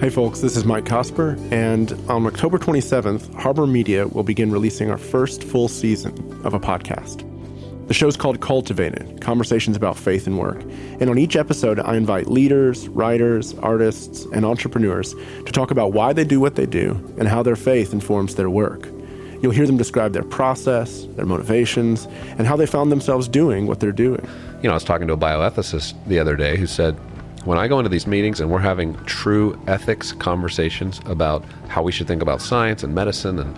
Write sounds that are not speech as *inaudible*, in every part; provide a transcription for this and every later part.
Hey folks, this is Mike Cosper, and on October 27th, Harbor Media will begin releasing our first full season of a podcast. The show's called Cultivated Conversations about Faith and Work. And on each episode, I invite leaders, writers, artists, and entrepreneurs to talk about why they do what they do and how their faith informs their work. You'll hear them describe their process, their motivations, and how they found themselves doing what they're doing. You know, I was talking to a bioethicist the other day who said, when I go into these meetings and we're having true ethics conversations about how we should think about science and medicine and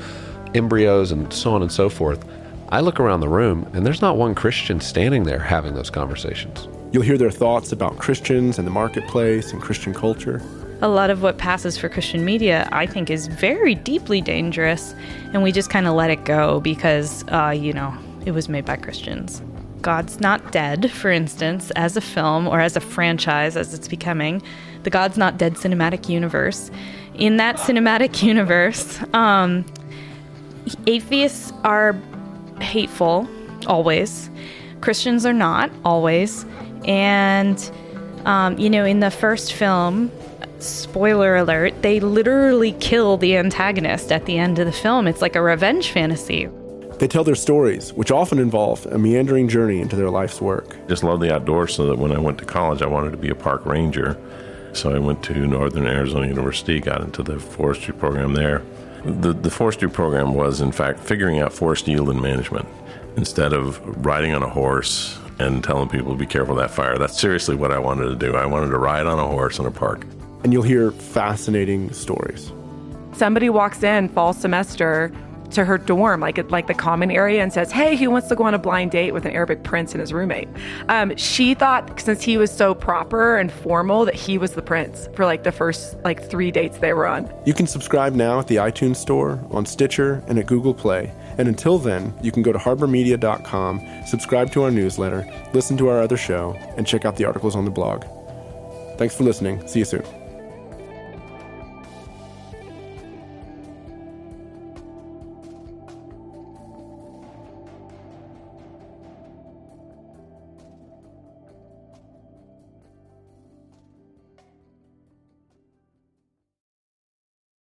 embryos and so on and so forth, I look around the room and there's not one Christian standing there having those conversations. You'll hear their thoughts about Christians and the marketplace and Christian culture. A lot of what passes for Christian media, I think, is very deeply dangerous, and we just kind of let it go because, uh, you know, it was made by Christians. God's Not Dead, for instance, as a film or as a franchise, as it's becoming, the God's Not Dead cinematic universe. In that cinematic *laughs* universe, um, atheists are hateful, always. Christians are not, always. And, um, you know, in the first film, spoiler alert, they literally kill the antagonist at the end of the film. It's like a revenge fantasy. They tell their stories, which often involve a meandering journey into their life's work. Just love the outdoors, so that when I went to college, I wanted to be a park ranger. So I went to Northern Arizona University, got into the forestry program there. The, the forestry program was, in fact, figuring out forest yield and management instead of riding on a horse and telling people to be careful of that fire. That's seriously what I wanted to do. I wanted to ride on a horse in a park. And you'll hear fascinating stories. Somebody walks in fall semester to her dorm, like like the common area, and says, "Hey, he wants to go on a blind date with an Arabic prince and his roommate." Um, she thought since he was so proper and formal that he was the prince for like the first like three dates they were on. You can subscribe now at the iTunes Store, on Stitcher, and at Google Play. And until then, you can go to harbormedia.com, subscribe to our newsletter, listen to our other show, and check out the articles on the blog. Thanks for listening. See you soon.